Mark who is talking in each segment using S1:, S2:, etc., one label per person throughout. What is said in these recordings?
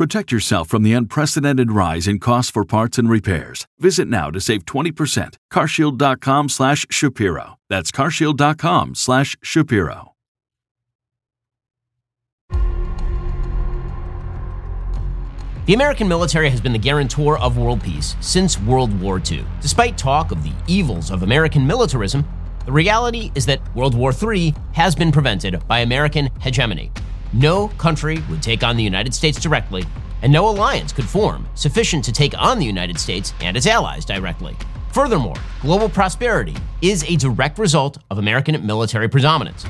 S1: Protect yourself from the unprecedented rise in costs for parts and repairs. Visit now to save 20%. Carshield.com slash Shapiro. That's carshield.com slash Shapiro.
S2: The American military has been the guarantor of world peace since World War II. Despite talk of the evils of American militarism, the reality is that World War III has been prevented by American hegemony. No country would take on the United States directly, and no alliance could form sufficient to take on the United States and its allies directly. Furthermore, global prosperity is a direct result of American military predominance.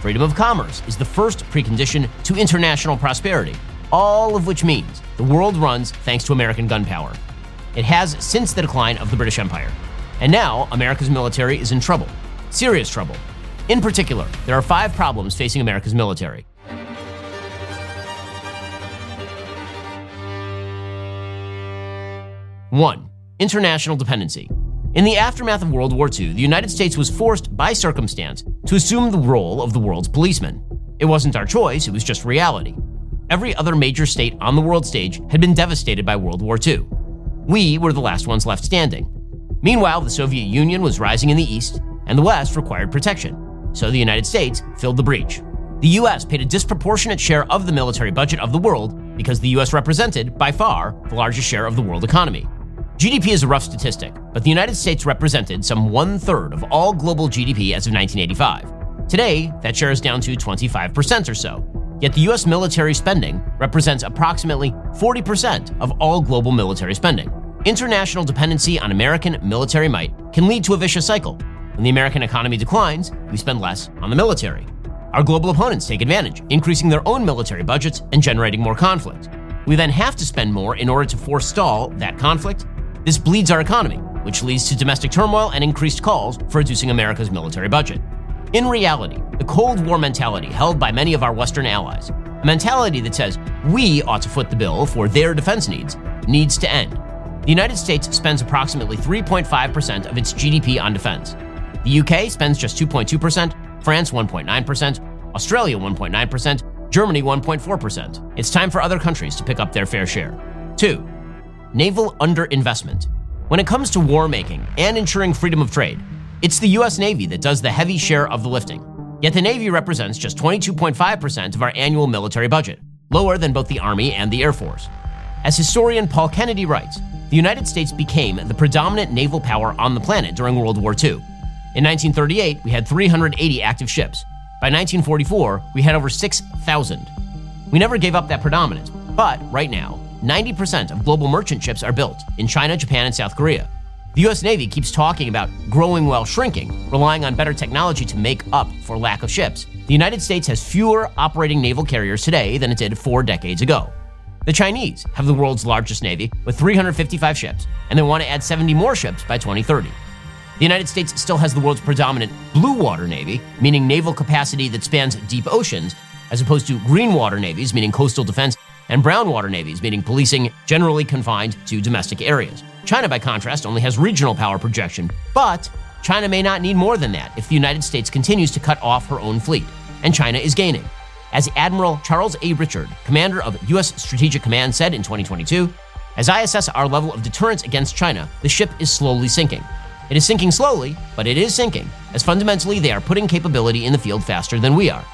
S2: Freedom of commerce is the first precondition to international prosperity, all of which means the world runs thanks to American gunpowder. It has since the decline of the British Empire. And now, America's military is in trouble. Serious trouble. In particular, there are five problems facing America's military. One, international dependency. In the aftermath of World War II, the United States was forced by circumstance to assume the role of the world's policeman. It wasn't our choice, it was just reality. Every other major state on the world stage had been devastated by World War II. We were the last ones left standing. Meanwhile, the Soviet Union was rising in the East, and the West required protection, so the United States filled the breach. The US paid a disproportionate share of the military budget of the world because the US represented, by far, the largest share of the world economy. GDP is a rough statistic, but the United States represented some one third of all global GDP as of 1985. Today, that share is down to 25% or so, Yet the US military spending represents approximately 40% of all global military spending. International dependency on American military might can lead to a vicious cycle. When the American economy declines, we spend less on the military. Our global opponents take advantage, increasing their own military budgets and generating more conflict. We then have to spend more in order to forestall that conflict. This bleeds our economy, which leads to domestic turmoil and increased calls for reducing America's military budget. In reality, the Cold War mentality held by many of our Western allies, a mentality that says we ought to foot the bill for their defense needs, needs to end. The United States spends approximately 3.5% of its GDP on defense. The UK spends just 2.2%, France 1.9%, Australia 1.9%, Germany 1.4%. It's time for other countries to pick up their fair share. 2. Naval underinvestment. When it comes to war making and ensuring freedom of trade, it's the US Navy that does the heavy share of the lifting. Yet the Navy represents just 22.5% of our annual military budget, lower than both the Army and the Air Force. As historian Paul Kennedy writes, the United States became the predominant naval power on the planet during World War II. In 1938, we had 380 active ships. By 1944, we had over 6,000. We never gave up that predominance, but right now, 90% of global merchant ships are built in China, Japan, and South Korea. The US Navy keeps talking about growing while shrinking, relying on better technology to make up for lack of ships. The United States has fewer operating naval carriers today than it did four decades ago. The Chinese have the world's largest navy with 355 ships, and they want to add 70 more ships by 2030. The United States still has the world's predominant blue water navy, meaning naval capacity that spans deep oceans, as opposed to green water navies, meaning coastal defense, and brown water navies, meaning policing generally confined to domestic areas. China, by contrast, only has regional power projection, but China may not need more than that if the United States continues to cut off her own fleet, and China is gaining. As Admiral Charles A. Richard, commander of U.S. Strategic Command, said in 2022, as I assess our level of deterrence against China, the ship is slowly sinking. It is sinking slowly, but it is sinking, as fundamentally they are putting capability in the field faster than we are.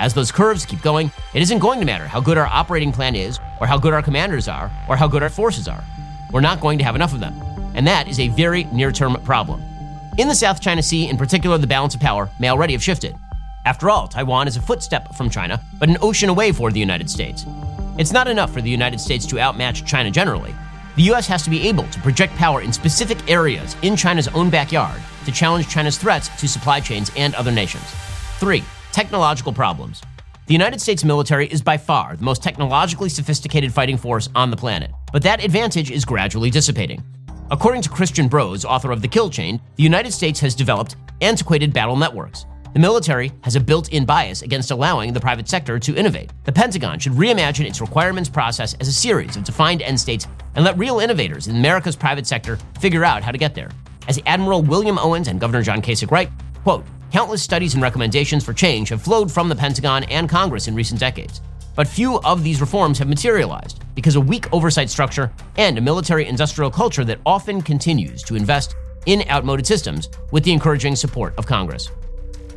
S2: As those curves keep going, it isn't going to matter how good our operating plan is, or how good our commanders are, or how good our forces are. We're not going to have enough of them. And that is a very near term problem. In the South China Sea, in particular, the balance of power may already have shifted. After all, Taiwan is a footstep from China, but an ocean away for the United States. It's not enough for the United States to outmatch China generally. The US has to be able to project power in specific areas in China's own backyard to challenge China's threats to supply chains and other nations. 3. Technological problems. The United States military is by far the most technologically sophisticated fighting force on the planet, but that advantage is gradually dissipating. According to Christian Brose, author of The Kill Chain, the United States has developed antiquated battle networks. The military has a built in bias against allowing the private sector to innovate. The Pentagon should reimagine its requirements process as a series of defined end states and let real innovators in America's private sector figure out how to get there. As Admiral William Owens and Governor John Kasich write, quote, Countless studies and recommendations for change have flowed from the Pentagon and Congress in recent decades. But few of these reforms have materialized because a weak oversight structure and a military industrial culture that often continues to invest in outmoded systems with the encouraging support of Congress.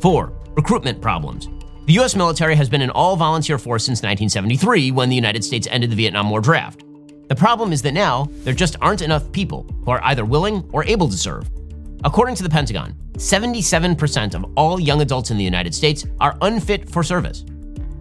S2: 4. Recruitment problems. The U.S. military has been an all volunteer force since 1973 when the United States ended the Vietnam War draft. The problem is that now there just aren't enough people who are either willing or able to serve. According to the Pentagon, 77% of all young adults in the United States are unfit for service.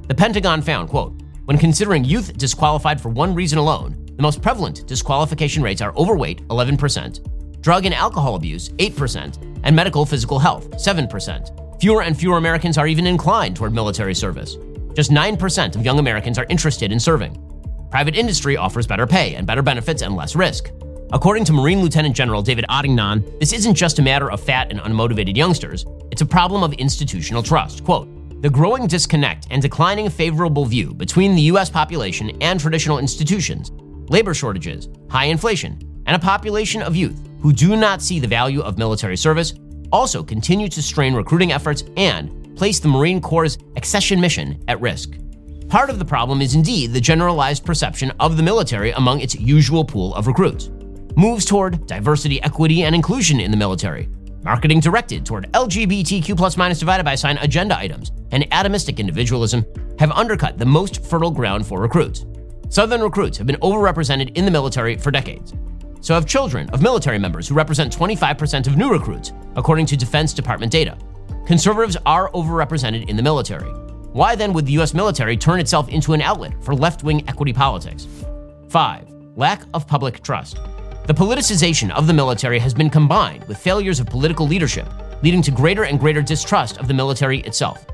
S2: The Pentagon found, quote, when considering youth disqualified for one reason alone, the most prevalent disqualification rates are overweight, 11%, drug and alcohol abuse, 8%, and medical physical health, 7%. Fewer and fewer Americans are even inclined toward military service. Just 9% of young Americans are interested in serving. Private industry offers better pay and better benefits and less risk. According to Marine Lieutenant General David Ottignon, this isn't just a matter of fat and unmotivated youngsters, it's a problem of institutional trust. Quote, the growing disconnect and declining favorable view between the U.S. population and traditional institutions, labor shortages, high inflation, and a population of youth who do not see the value of military service also continue to strain recruiting efforts and place the Marine Corps' accession mission at risk. Part of the problem is indeed the generalized perception of the military among its usual pool of recruits moves toward diversity, equity, and inclusion in the military, marketing directed toward LGBTQ plus minus divided by sign agenda items, and atomistic individualism have undercut the most fertile ground for recruits. Southern recruits have been overrepresented in the military for decades. So have children of military members who represent 25% of new recruits, according to Defense Department data. Conservatives are overrepresented in the military. Why then would the US military turn itself into an outlet for left wing equity politics? 5. Lack of public trust. The politicization of the military has been combined with failures of political leadership, leading to greater and greater distrust of the military itself.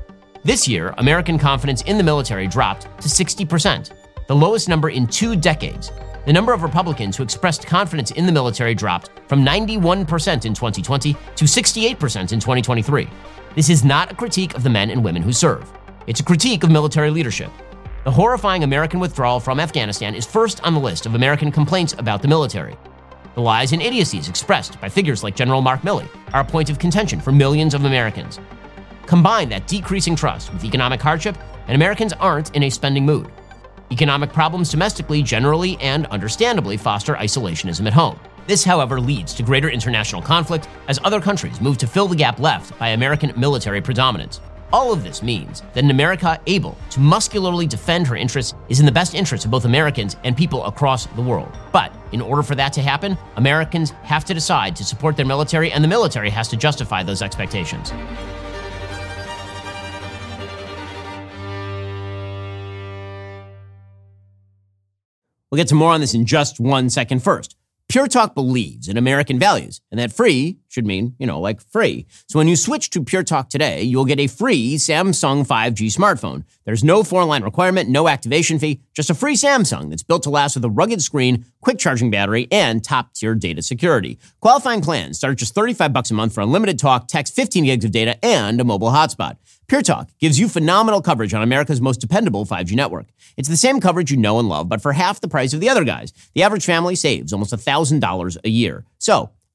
S2: This year, American confidence in the military dropped to 60%, the lowest number in two decades. The number of Republicans who expressed confidence in the military dropped from 91% in 2020 to 68% in 2023. This is not a critique of the men and women who serve. It's a critique of military leadership. The horrifying American withdrawal from Afghanistan is first on the list of American complaints about the military. The lies and idiocies expressed by figures like General Mark Milley are a point of contention for millions of Americans. Combine that decreasing trust with economic hardship, and Americans aren't in a spending mood. Economic problems domestically generally and understandably foster isolationism at home. This, however, leads to greater international conflict as other countries move to fill the gap left by American military predominance. All of this means that an America able to muscularly defend her interests is in the best interest of both Americans and people across the world. But in order for that to happen, Americans have to decide to support their military, and the military has to justify those expectations. We'll get to more on this in just one second first. Pure Talk believes in American values, and that free should mean, you know, like free. So when you switch to Pure Talk today, you'll get a free Samsung 5G smartphone. There's no four line requirement, no activation fee, just a free Samsung that's built to last with a rugged screen, quick charging battery, and top tier data security. Qualifying plans start at just 35 bucks a month for unlimited talk, text, 15 gigs of data, and a mobile hotspot. Pure Talk gives you phenomenal coverage on America's most dependable 5G network. It's the same coverage you know and love, but for half the price of the other guys. The average family saves almost $1,000 a year. So,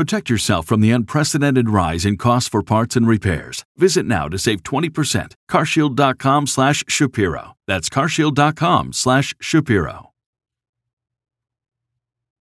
S1: Protect yourself from the unprecedented rise in costs for parts and repairs. Visit now to save 20%. carshield.com slash Shapiro. That's carshield.com/shapiro.